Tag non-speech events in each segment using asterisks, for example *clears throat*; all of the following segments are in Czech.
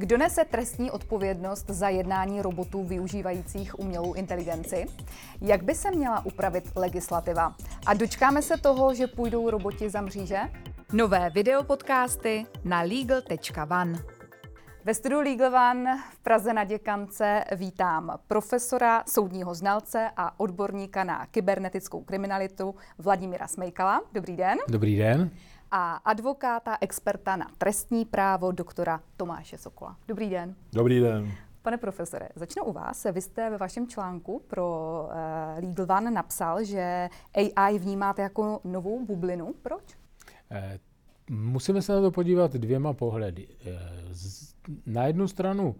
Kdo nese trestní odpovědnost za jednání robotů využívajících umělou inteligenci? Jak by se měla upravit legislativa? A dočkáme se toho, že půjdou roboti za mříže? Nové videopodcasty na legal.one. Ve studiu Legal One v Praze na Děkance vítám profesora, soudního znalce a odborníka na kybernetickou kriminalitu Vladimíra Smejkala. Dobrý den. Dobrý den a advokáta, experta na trestní právo, doktora Tomáše Sokola. Dobrý den. Dobrý den. Pane profesore, začnu u vás. Vy jste ve vašem článku pro uh, Legal One napsal, že AI vnímáte jako novou bublinu. Proč? Eh, musíme se na to podívat dvěma pohledy. Eh, na jednu stranu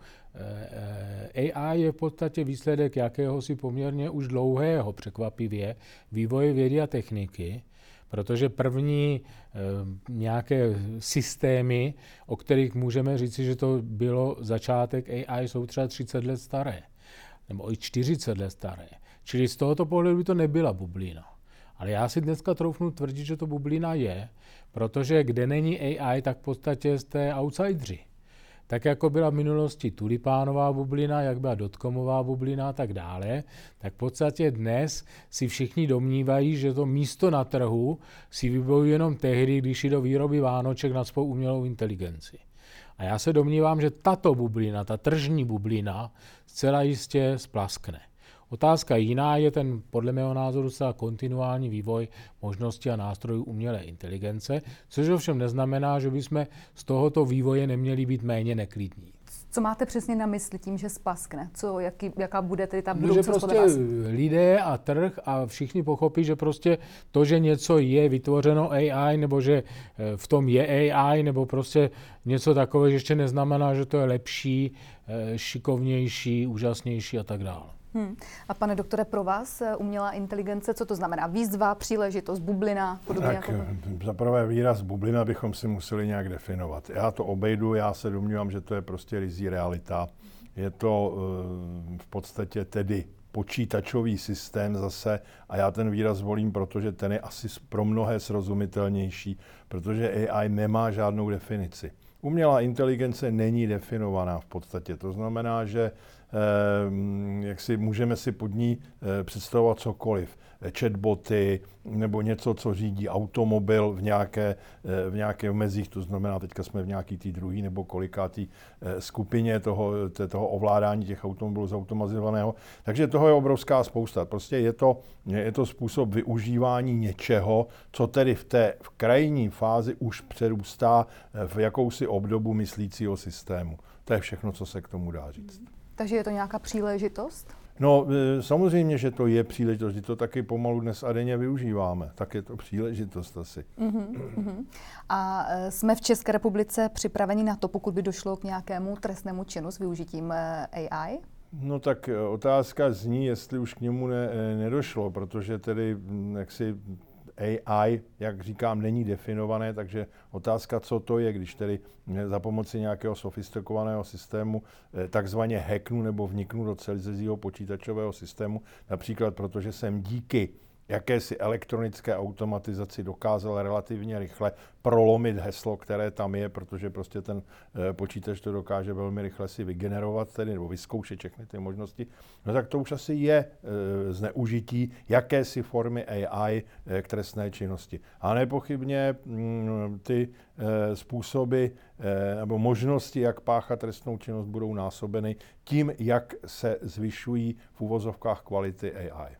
AI je v podstatě výsledek jakéhosi poměrně už dlouhého, překvapivě, vývoje vědy a techniky, Protože první e, nějaké systémy, o kterých můžeme říci, že to bylo začátek AI, jsou třeba 30 let staré, nebo i 40 let staré. Čili z tohoto pohledu by to nebyla bublina. Ale já si dneska troufnu tvrdit, že to bublina je, protože kde není AI, tak v podstatě jste outsidři tak jako byla v minulosti tulipánová bublina, jak byla dotkomová bublina a tak dále, tak v podstatě dnes si všichni domnívají, že to místo na trhu si vybojují jenom tehdy, když jde do výroby Vánoček na svou umělou inteligenci. A já se domnívám, že tato bublina, ta tržní bublina, zcela jistě splaskne. Otázka jiná je ten, podle mého názoru, se kontinuální vývoj možností a nástrojů umělé inteligence, což ovšem neznamená, že bychom z tohoto vývoje neměli být méně neklidní. Co máte přesně na mysli tím, že spaskne? Co, jaký, jaká bude tedy ta budoucnost no, že prostě vás? lidé a trh a všichni pochopí, že prostě to, že něco je vytvořeno AI, nebo že eh, v tom je AI, nebo prostě něco takové, že ještě neznamená, že to je lepší, eh, šikovnější, úžasnější a tak dále. Hmm. A pane doktore, pro vás eh, umělá inteligence, co to znamená? Výzva, příležitost, bublina? Podobně tak jako to? za prvé výraz bublina bychom si museli nějak definovat. Já to obejdu, já se domnívám, že to je prostě rizí realita. Je to eh, v podstatě tedy počítačový systém zase a já ten výraz volím, protože ten je asi pro mnohé srozumitelnější, protože AI nemá žádnou definici. Umělá inteligence není definovaná v podstatě. To znamená, že jak si můžeme si pod ní eh, představovat cokoliv. Chatboty nebo něco, co řídí automobil v nějaké, eh, v nějaké mezích, to znamená, teďka jsme v nějaký tý druhý nebo kolikátý eh, skupině toho, toho ovládání těch automobilů zautomatizovaného. Takže toho je obrovská spousta. Prostě je to, je to způsob využívání něčeho, co tedy v té v krajní fázi už přerůstá v jakousi obdobu myslícího systému. To je všechno, co se k tomu dá říct. Takže je to nějaká příležitost? No, e, samozřejmě, že to je příležitost, že to taky pomalu dnes a denně využíváme. Tak je to příležitost asi. Uh-huh, uh-huh. A e, jsme v České republice připraveni na to, pokud by došlo k nějakému trestnému činu s využitím e, AI? No tak otázka zní, jestli už k němu ne, nedošlo, protože tedy jak si AI, jak říkám, není definované, takže otázka, co to je, když tedy za pomoci nějakého sofistikovaného systému eh, takzvaně hacknu nebo vniknu do celizezího počítačového systému, například protože jsem díky jakési elektronické automatizaci dokázal relativně rychle prolomit heslo, které tam je, protože prostě ten eh, počítač to dokáže velmi rychle si vygenerovat, tedy, nebo vyzkoušet všechny ty možnosti, no tak to už asi je e, zneužití jakési formy AI e, k trestné činnosti. A nepochybně mm, ty způsoby nebo možnosti, jak páchat trestnou činnost, budou násobeny tím, jak se zvyšují v uvozovkách kvality AI.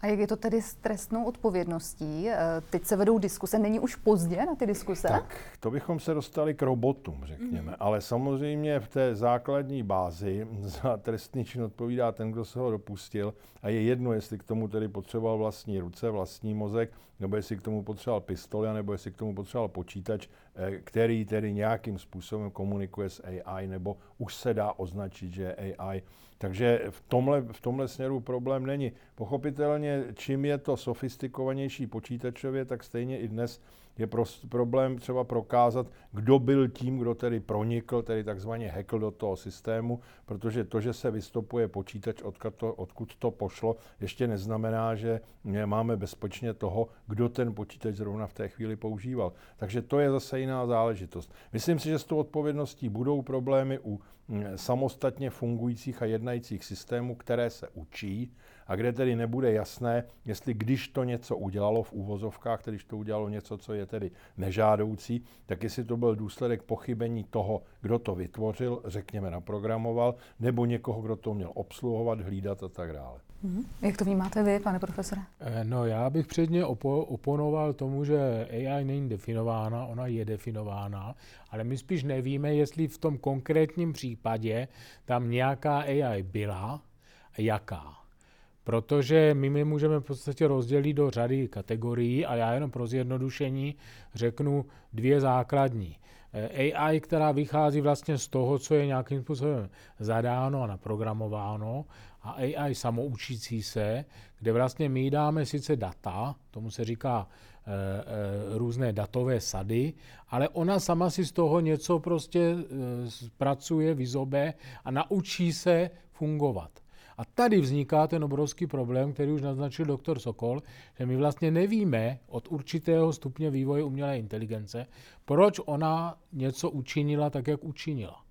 A jak je to tedy s trestnou odpovědností? Eh, teď se vedou diskuse, není už pozdě na ty diskuse? Tak, to bychom se dostali k robotům, řekněme. Mm. Ale samozřejmě v té základní bázi za trestný čin odpovídá ten, kdo se ho dopustil. A je jedno, jestli k tomu tedy potřeboval vlastní ruce, vlastní mozek, nebo jestli k tomu potřeboval pistoli, nebo jestli k tomu potřeboval počítač, eh, který tedy nějakým způsobem komunikuje s AI, nebo už se dá označit, že AI. Takže v tomhle, v tomhle směru problém není. Pochopitelně čím je to sofistikovanější počítačově, tak stejně i dnes je prost, problém třeba prokázat, kdo byl tím, kdo tedy pronikl, tedy takzvaně hackl do toho systému, protože to, že se vystopuje počítač, odkud to, odkud to pošlo, ještě neznamená, že máme bezpečně toho, kdo ten počítač zrovna v té chvíli používal. Takže to je zase jiná záležitost. Myslím si, že s tou odpovědností budou problémy u mm, samostatně fungujících a jednajících systémů, které se učí a kde tedy nebude jasné, jestli když to něco udělalo v úvozovkách, když to udělalo něco, co je tedy nežádoucí, tak jestli to byl důsledek pochybení toho, kdo to vytvořil, řekněme naprogramoval, nebo někoho, kdo to měl obsluhovat, hlídat a tak dále. Mm-hmm. Jak to vnímáte vy, pane profesore? Eh, no, já bych předně opo- oponoval tomu, že AI není definována, ona je definována, ale my spíš nevíme, jestli v tom konkrétním případě tam nějaká AI byla a jaká. Protože my my můžeme v podstatě rozdělit do řady kategorií a já jenom pro zjednodušení řeknu dvě základní. Eh, AI, která vychází vlastně z toho, co je nějakým způsobem zadáno a naprogramováno, a AI samoučící se, kde vlastně my dáme sice data, tomu se říká e, e, různé datové sady, ale ona sama si z toho něco prostě e, pracuje, vyzobe a naučí se fungovat. A tady vzniká ten obrovský problém, který už naznačil doktor Sokol, že my vlastně nevíme od určitého stupně vývoje umělé inteligence, proč ona něco učinila tak, jak učinila.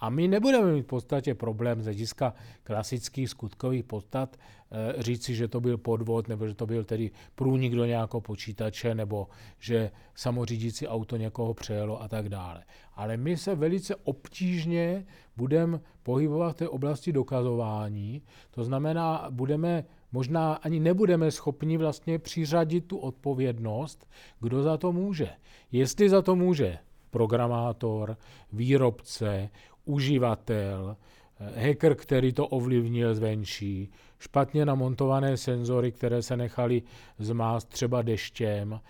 A my nebudeme mít v podstatě problém z hlediska klasických skutkových podstat e, říci, že to byl podvod, nebo že to byl tedy průnik do nějakého počítače, nebo že samořídící auto někoho přejelo a tak dále. Ale my se velice obtížně budeme pohybovat v té oblasti dokazování, to znamená, budeme možná ani nebudeme schopni vlastně přiřadit tu odpovědnost, kdo za to může. Jestli za to může programátor, výrobce, uživatel, eh, hacker, který to ovlivnil zvenčí, špatně namontované senzory, které se nechaly zmást třeba deštěm,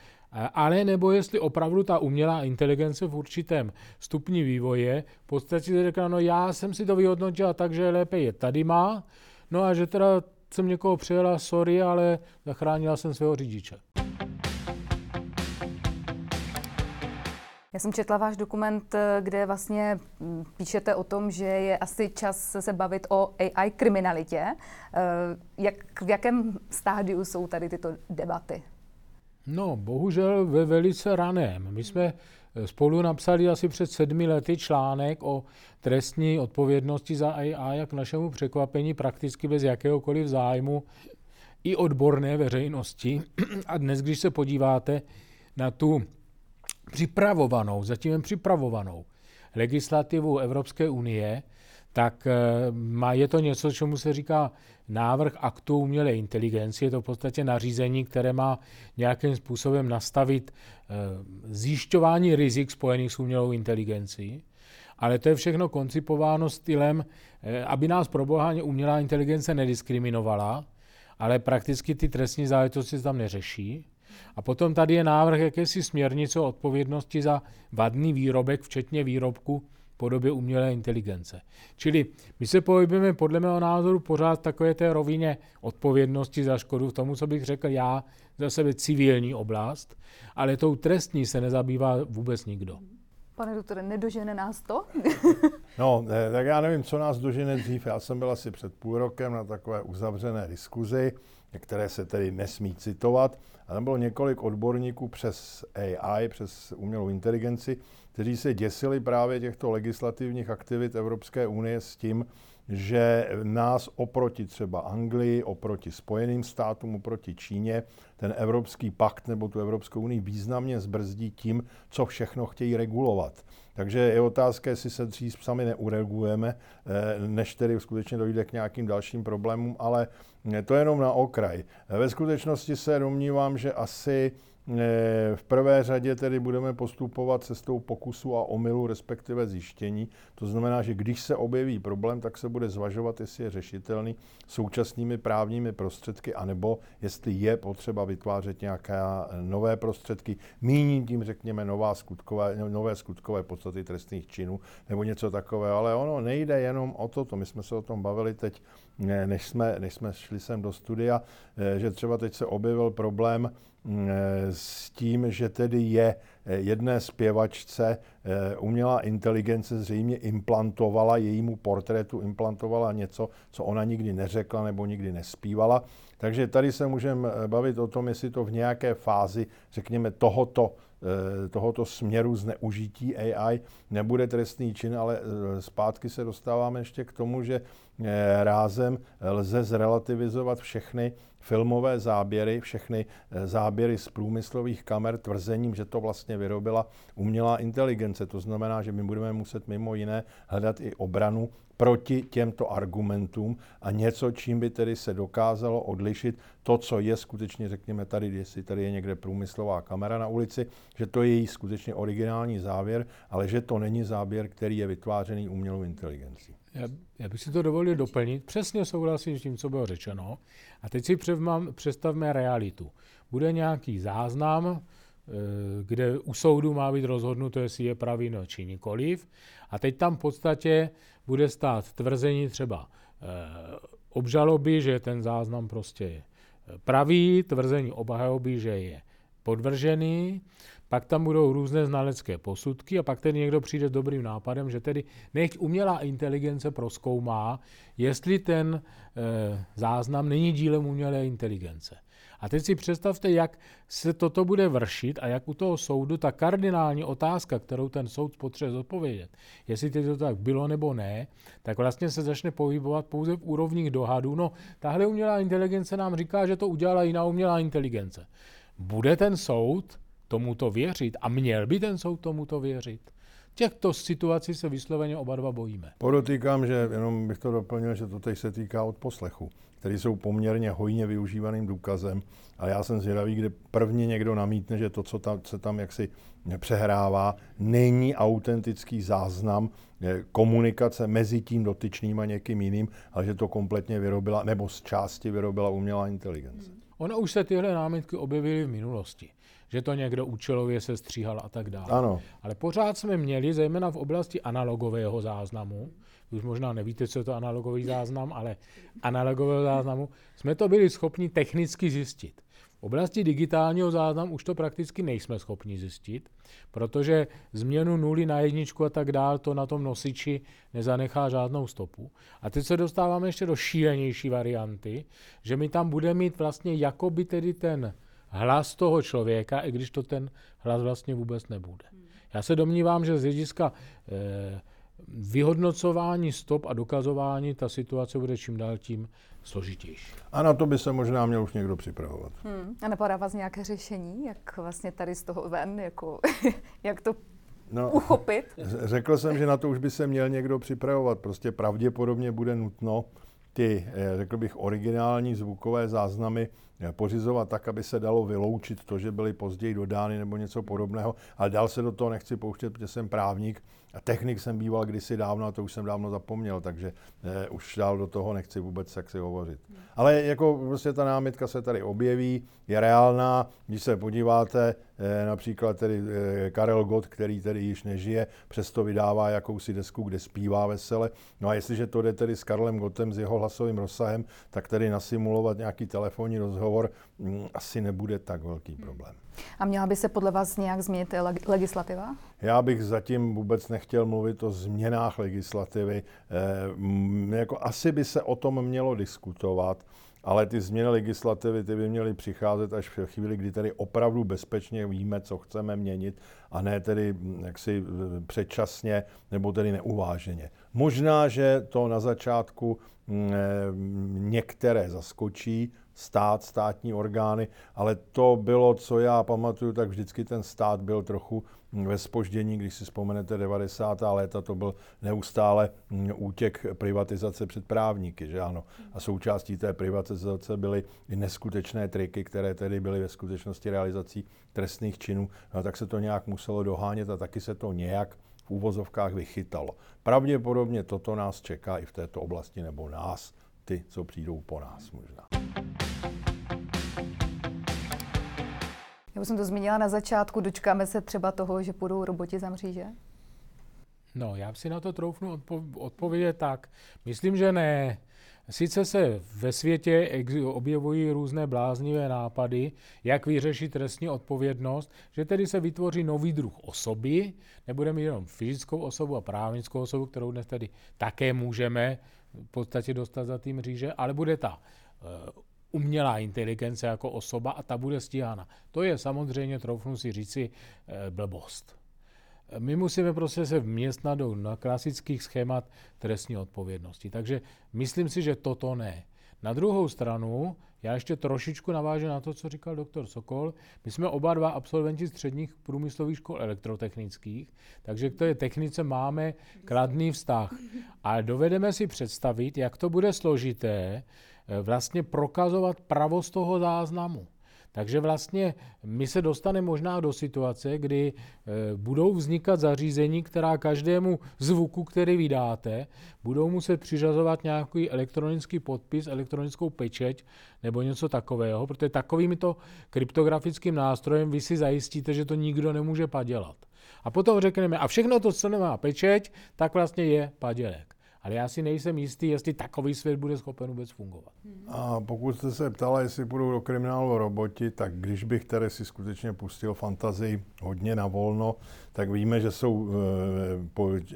ale nebo jestli opravdu ta umělá inteligence v určitém stupni vývoje v podstatě řekla, no já jsem si to vyhodnotila tak, že lépe je tady má, no a že teda jsem někoho přijela, sorry, ale zachránila jsem svého řidiče. Já jsem četla váš dokument, kde vlastně mm, píšete o tom, že je asi čas se bavit o AI kriminalitě. Eh, jak, v jakém stádiu jsou tady tyto debaty? No, bohužel ve velice raném. My jsme eh, spolu napsali asi před sedmi lety článek o trestní odpovědnosti za AI, jak našemu překvapení prakticky bez jakéhokoliv zájmu i odborné veřejnosti. *clears throat* A dnes, když se podíváte na tu připravovanou, zatím jen připravovanou legislativu Evropské unie, tak eh, je to něco, čemu se říká návrh aktu umělé inteligenci. Je to v podstatě nařízení, které má nějakým způsobem nastavit eh, zjišťování rizik spojených s umělou inteligencí. Ale to je všechno koncipováno stylem, eh, aby nás pro boha umělá inteligence nediskriminovala, ale prakticky ty trestní záležitosti tam neřeší. A potom tady je návrh jakési směrnice o odpovědnosti za vadný výrobek, včetně výrobku v podobě umělé inteligence. Čili my se pohybujeme podle mého názoru pořád v takové té rovině odpovědnosti za škodu, v tomu, co bych řekl já, za sebe civilní oblast, ale tou trestní se nezabývá vůbec nikdo. Pane doktore, nedožene nás to? *laughs* no, tak já nevím, co nás dožene dřív. Já jsem byl asi před půl rokem na takové uzavřené diskuzi, které se tedy nesmí citovat. A tam bylo několik odborníků přes AI, přes umělou inteligenci, kteří se děsili právě těchto legislativních aktivit Evropské unie s tím, že nás oproti třeba Anglii, oproti Spojeným státům, oproti Číně, ten Evropský pakt nebo tu Evropskou unii významně zbrzdí tím, co všechno chtějí regulovat. Takže je otázka, jestli se dřív sami neuregulujeme, eh, než tedy skutečně dojde k nějakým dalším problémům, ale to je jenom na okraj. Ve skutečnosti se domnívám, že asi v prvé řadě tedy budeme postupovat cestou pokusu a omylu, respektive zjištění. To znamená, že když se objeví problém, tak se bude zvažovat, jestli je řešitelný současnými právními prostředky, anebo jestli je potřeba vytvářet nějaké nové prostředky, míním tím, řekněme, nová skutkové, nové skutkové podstaty trestných činů nebo něco takového. Ale ono nejde jenom o to, my jsme se o tom bavili teď, než jsme, než jsme šli sem do studia, eh, že třeba teď se objevil problém mm, eh, s tím, že tedy je eh, jedné zpěvačce umělá inteligence zřejmě implantovala, jejímu portrétu implantovala něco, co ona nikdy neřekla nebo nikdy nespívala. Takže tady se můžeme bavit o tom, jestli to v nějaké fázi, řekněme, tohoto tohoto směru zneužití AI nebude trestný čin, ale zpátky se dostáváme ještě k tomu, že rázem lze zrelativizovat všechny filmové záběry, všechny záběry z průmyslových kamer tvrzením, že to vlastně vyrobila umělá inteligence. To znamená, že my budeme muset mimo jiné hledat i obranu proti těmto argumentům a něco, čím by tedy se dokázalo odlišit to, co je skutečně, řekněme tady, jestli tady je někde průmyslová kamera na ulici, že to je její skutečně originální závěr, ale že to není záběr, který je vytvářený umělou inteligencí. Já, já bych si to dovolil doplnit. Přesně souhlasím s tím, co bylo řečeno. A teď si představme realitu. Bude nějaký záznam, eh, kde u soudu má být rozhodnuto, jestli je pravý či nikoliv. A teď tam v podstatě bude stát tvrzení třeba eh, obžaloby, že ten záznam prostě je eh, pravý, tvrzení obhajoby, že je podvržený, pak tam budou různé znalecké posudky a pak tedy někdo přijde s dobrým nápadem, že tedy nech umělá inteligence proskoumá, jestli ten e, záznam není dílem umělé inteligence. A teď si představte, jak se toto bude vršit a jak u toho soudu ta kardinální otázka, kterou ten soud potřebuje zodpovědět, jestli to tak bylo nebo ne, tak vlastně se začne pohybovat pouze v úrovních dohadů. No, tahle umělá inteligence nám říká, že to udělala jiná umělá inteligence. Bude ten soud tomuto věřit a měl by ten soud tomuto věřit? těchto situací se vysloveně oba dva bojíme. Podotýkám, že jenom bych to doplnil, že to teď se týká od poslechu, který jsou poměrně hojně využívaným důkazem. A já jsem zvědavý, kdy prvně někdo namítne, že to, co tam, se tam jaksi přehrává, není autentický záznam komunikace mezi tím dotyčným a někým jiným, ale že to kompletně vyrobila, nebo z části vyrobila umělá inteligence. Ono už se tyhle námitky objevily v minulosti že to někdo účelově se stříhal a tak dále. Ano. Ale pořád jsme měli, zejména v oblasti analogového záznamu, už možná nevíte, co je to analogový záznam, ale analogového záznamu, jsme to byli schopni technicky zjistit. V oblasti digitálního záznamu už to prakticky nejsme schopni zjistit, protože změnu nuly na jedničku a tak dál to na tom nosiči nezanechá žádnou stopu. A teď se dostáváme ještě do šílenější varianty, že my tam budeme mít vlastně jakoby tedy ten hlas toho člověka, i když to ten hlas vlastně vůbec nebude. Já se domnívám, že z hlediska eh, vyhodnocování stop a dokazování ta situace bude čím dál tím složitější. A na to by se možná měl už někdo připravovat. Hmm. A napadá vás nějaké řešení, jak vlastně tady z toho ven, jako, *laughs* jak to No, uchopit? *laughs* Řekl jsem, že na to už by se měl někdo připravovat. Prostě pravděpodobně bude nutno ty, eh, řekl bych, originální zvukové záznamy eh, pořizovat tak, aby se dalo vyloučit to, že byly později dodány nebo něco podobného. Ale dál se do toho nechci pouštět, protože jsem právník technik jsem býval kdysi dávno a to už jsem dávno zapomněl, takže eh, už dál do toho nechci vůbec si hovořit. Ale jako prostě ta námitka se tady objeví, je reálná, když se podíváte, eh, například tedy eh, Karel Gott, který tedy již nežije, přesto vydává jakousi desku, kde zpívá vesele. No a jestliže to jde tedy s Karlem Gottem, s jeho hlasovým rozsahem, tak tedy nasimulovat nějaký telefonní rozhovor hm, asi nebude tak velký problém. A měla by se podle vás nějak změnit legislativa? Já bych zatím vůbec nechtěl mluvit o změnách legislativy. E, jako asi by se o tom mělo diskutovat, ale ty změny legislativy ty by měly přicházet až v chvíli, kdy tady opravdu bezpečně víme, co chceme měnit a ne tedy hm, jaksi předčasně nebo tedy neuváženě. Možná, že to na začátku hm, některé zaskočí, stát, státní orgány, ale to bylo, co já pamatuju, tak vždycky ten stát byl trochu ve spoždění, když si vzpomenete 90. léta, to byl neustále útěk privatizace před právníky, že ano. A součástí té privatizace byly i neskutečné triky, které tedy byly ve skutečnosti realizací trestných činů, no, tak se to nějak muselo dohánět a taky se to nějak v úvozovkách vychytalo. Pravděpodobně toto nás čeká i v této oblasti, nebo nás, ty, co přijdou po nás možná. Já jsem to zmínila na začátku, dočkáme se třeba toho, že půjdou roboti za mříže? No, já si na to troufnu odpo- odpovědět tak. Myslím, že ne. Sice se ve světě objevují různé bláznivé nápady, jak vyřešit trestní odpovědnost, že tedy se vytvoří nový druh osoby, nebudeme jenom fyzickou osobu a právnickou osobu, kterou dnes tedy také můžeme v podstatě dostat za tým říže, ale bude ta eh, umělá inteligence jako osoba a ta bude stíhána. To je samozřejmě, troufnu si říci, eh, blbost. My musíme prostě se vměstnat do na klasických schémat trestní odpovědnosti. Takže myslím si, že toto ne. Na druhou stranu, já ještě trošičku navážu na to, co říkal doktor Sokol. My jsme oba dva absolventi středních průmyslových škol elektrotechnických, takže k té technice máme kladný vztah. Ale dovedeme si představit, jak to bude složité Eh, vlastně prokazovat pravost toho záznamu. Takže vlastně my se dostaneme možná do situace, kdy eh, budou vznikat zařízení, která každému zvuku, který vydáte, budou muset přiřazovat nějaký elektronický podpis, elektronickou pečeť nebo něco takového, protože takovými to kryptografickým nástrojem vy si zajistíte, že to nikdo nemůže padělat. A potom řekneme, a všechno to, co nemá pečeť, tak vlastně je padělek ale já si nejsem jistý, jestli takový svět bude schopen vůbec fungovat. A pokud jste se ptala, jestli půjdou do kriminálu roboti, tak když bych tady si skutečně pustil fantazii hodně na volno, tak víme, že jsou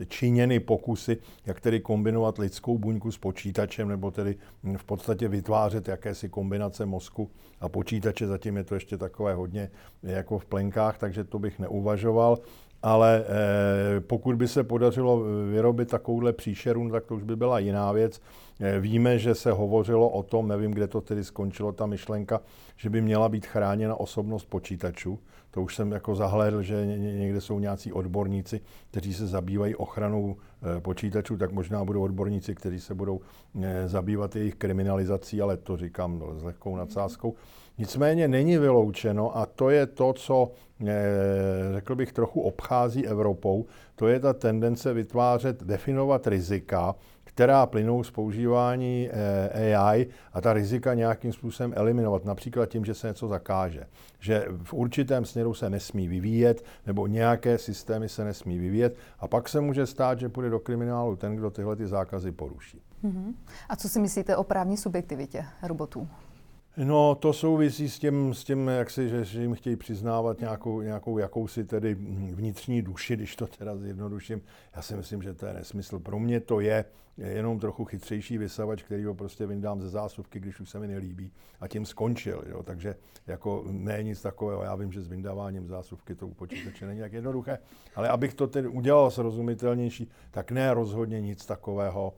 e, činěny pokusy, jak tedy kombinovat lidskou buňku s počítačem, nebo tedy v podstatě vytvářet jakési kombinace mozku a počítače. Zatím je to ještě takové hodně jako v plenkách, takže to bych neuvažoval ale eh, pokud by se podařilo vyrobit takovouhle příšeru, tak to už by byla jiná věc. Eh, víme, že se hovořilo o tom, nevím, kde to tedy skončilo, ta myšlenka, že by měla být chráněna osobnost počítačů. To už jsem jako zahlédl, že někde jsou nějací odborníci, kteří se zabývají ochranou eh, počítačů, tak možná budou odborníci, kteří se budou zabývat jejich kriminalizací, ale to říkám s lehkou nadsázkou. Nicméně není vyloučeno a to je to, co řekl bych trochu obchází Evropou, to je ta tendence vytvářet, definovat rizika, která plynou z používání eh, AI a ta rizika nějakým způsobem eliminovat, například tím, že se něco zakáže. Že v určitém směru se nesmí vyvíjet, nebo nějaké systémy se nesmí vyvíjet a pak se může stát, že půjde do kriminálu ten, kdo tyhle ty zákazy poruší. Uh-huh. A co si myslíte o právní subjektivitě robotů? No, to souvisí s tím, s tím jak si, že, že jim chtějí přiznávat nějakou, nějakou jakousi tedy vnitřní duši, když to teda zjednoduším. Já si myslím, že to je nesmysl. Pro mě to je jenom trochu chytřejší vysavač, který ho prostě vyndám ze zásuvky, když už se mi nelíbí a tím skončil. Jo? Takže jako ne nic takového. Já vím, že s vyndáváním zásuvky to u počítače není tak jednoduché, ale abych to tedy udělal srozumitelnější, tak ne rozhodně nic takového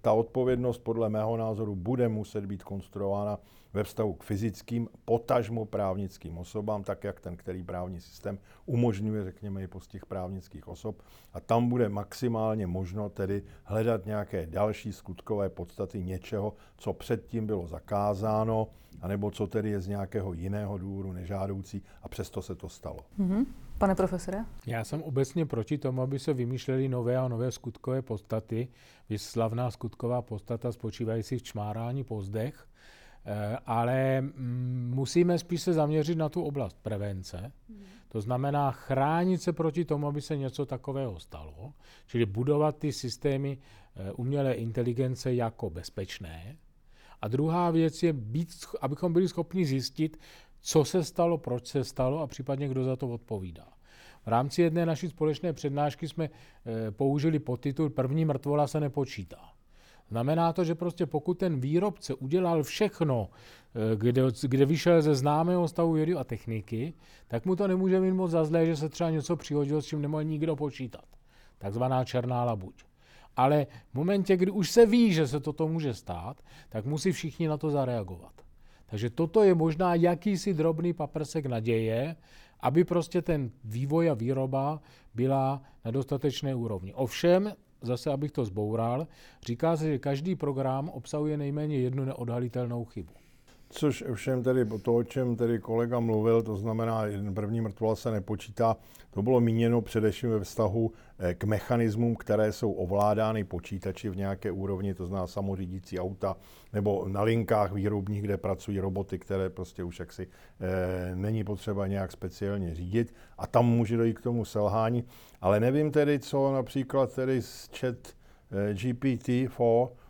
ta odpovědnost podle mého názoru bude muset být konstruována ve vztahu k fyzickým, potažmo právnickým osobám, tak jak ten který právní systém umožňuje, řekněme, i postih právnických osob. A tam bude maximálně možno tedy hledat nějaké další skutkové podstaty něčeho, co předtím bylo zakázáno, anebo co tedy je z nějakého jiného důvodu nežádoucí a přesto se to stalo. Mm-hmm. Pane profesore? Já jsem obecně proti tomu, aby se vymýšlely nové a nové skutkové podstaty. Vyslavná skutková podstata spočívající v čmárání pozdech, eh, ale mm, musíme spíš se zaměřit na tu oblast prevence. To znamená chránit se proti tomu, aby se něco takového stalo, čili budovat ty systémy eh, umělé inteligence jako bezpečné. A druhá věc je, být, abychom byli schopni zjistit, co se stalo, proč se stalo a případně kdo za to odpovídá. V rámci jedné naší společné přednášky jsme e, použili podtitul První mrtvola se nepočítá. Znamená to, že prostě pokud ten výrobce udělal všechno, eh, kde, kde vyšel ze známého stavu vědy a techniky, tak mu to nemůže mít moc za zlé, že se třeba něco přihodilo, s čím nemohl nikdo počítat. Takzvaná černá labuť. Ale v momentě, kdy už se ví, že se toto může stát, tak musí všichni na to zareagovat. Takže toto je možná jakýsi drobný paprsek naděje, aby prostě ten vývoj a výroba byla na dostatečné úrovni. Ovšem, zase abych to zboural, říká se, že každý program obsahuje nejméně jednu neodhalitelnou chybu. Což všem tedy to, o čem tedy kolega mluvil, to znamená, první mrtvola se nepočítá, to bylo míněno především ve vztahu eh, k mechanismům, které jsou ovládány počítači v nějaké úrovni, to znamená samořídící auta, nebo na linkách výrobních, kde pracují roboty, které prostě už jaksi e, není potřeba nějak speciálně řídit a tam může dojít k tomu selhání. Ale nevím tedy, co například tedy z chat e, GPT-4 Mm,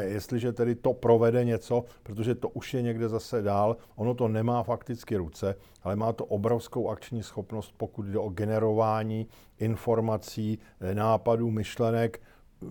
jestliže tedy to provede něco, protože to už je někde zase dál, ono to nemá fakticky ruce, ale má to obrovskou akční schopnost, pokud jde o generování informací, eh, nápadů, myšlenek.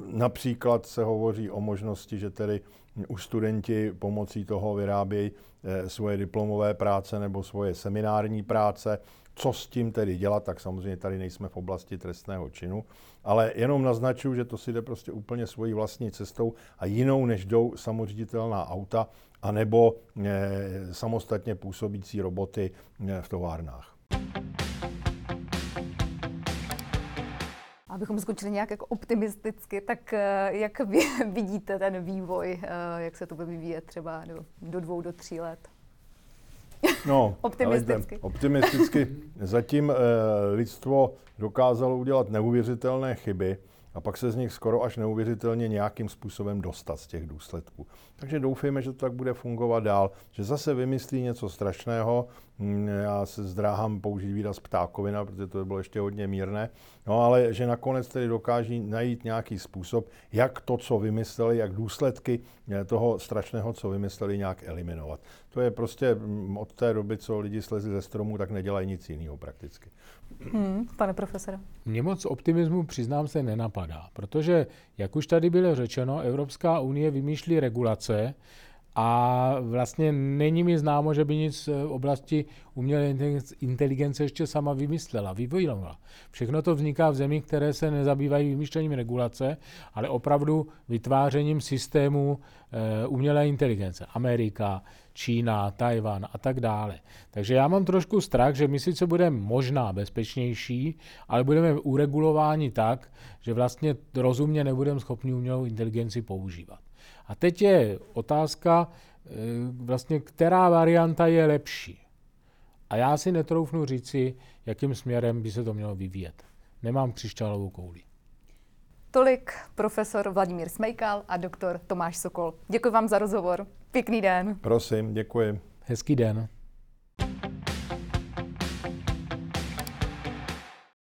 Například se hovoří o možnosti, že tedy už studenti pomocí toho vyrábějí eh, svoje diplomové práce nebo svoje seminární práce, co s tím tedy dělat, tak samozřejmě tady nejsme v oblasti trestného činu, ale jenom naznačuju, že to si jde prostě úplně svojí vlastní cestou a jinou, než jdou samoředitelná auta anebo e, samostatně působící roboty e, v továrnách. Abychom skončili nějak jako optimisticky, tak eh, jak vy *laughs* vidíte ten vývoj, jak se to bude vyvíjet třeba do, do dvou, do tří let? No, *laughs* optimisticky. Ale optimisticky. Zatím eh, lidstvo dokázalo udělat neuvěřitelné chyby a pak se z nich skoro až neuvěřitelně nějakým způsobem dostat z těch důsledků. Takže doufejme, že to tak bude fungovat dál, že zase vymyslí něco strašného, hm, já se zdráhám použít výraz ptákovina, protože to by bylo ještě hodně mírné, no ale že nakonec tedy dokáží najít nějaký způsob, jak to, co vymysleli, jak důsledky eh, toho strašného, co vymysleli, nějak eliminovat. To je prostě hm, od té doby, co lidi slezli ze stromu, tak nedělají nic jiného prakticky. Hmm, pane profesore. Mě moc optimismu, přiznám se, nenapadá, protože, jak už tady bylo řečeno, Evropská unie vymýšlí regulace a vlastně není mi známo, že by nic v oblasti umělé inteligence ještě sama vymyslela, vyvojila. Všechno to vzniká v zemích, které se nezabývají vymýšlením regulace, ale opravdu vytvářením systému eh, umělé inteligence. Amerika, Čína, Tajvan a tak dále. Takže já mám trošku strach, že my sice budeme možná bezpečnější, ale budeme uregulováni tak, že vlastně rozumně nebudeme schopni umělou inteligenci používat. A teď je otázka, eh, vlastně, která varianta je lepší. A já si netroufnu říci, jakým směrem by se to mělo vyvíjet. Nemám křišťálovou kouli. Tolik profesor Vladimír Smejkal a doktor Tomáš Sokol. Děkuji vám za rozhovor. Pěkný den. Prosím, děkuji. Hezký den.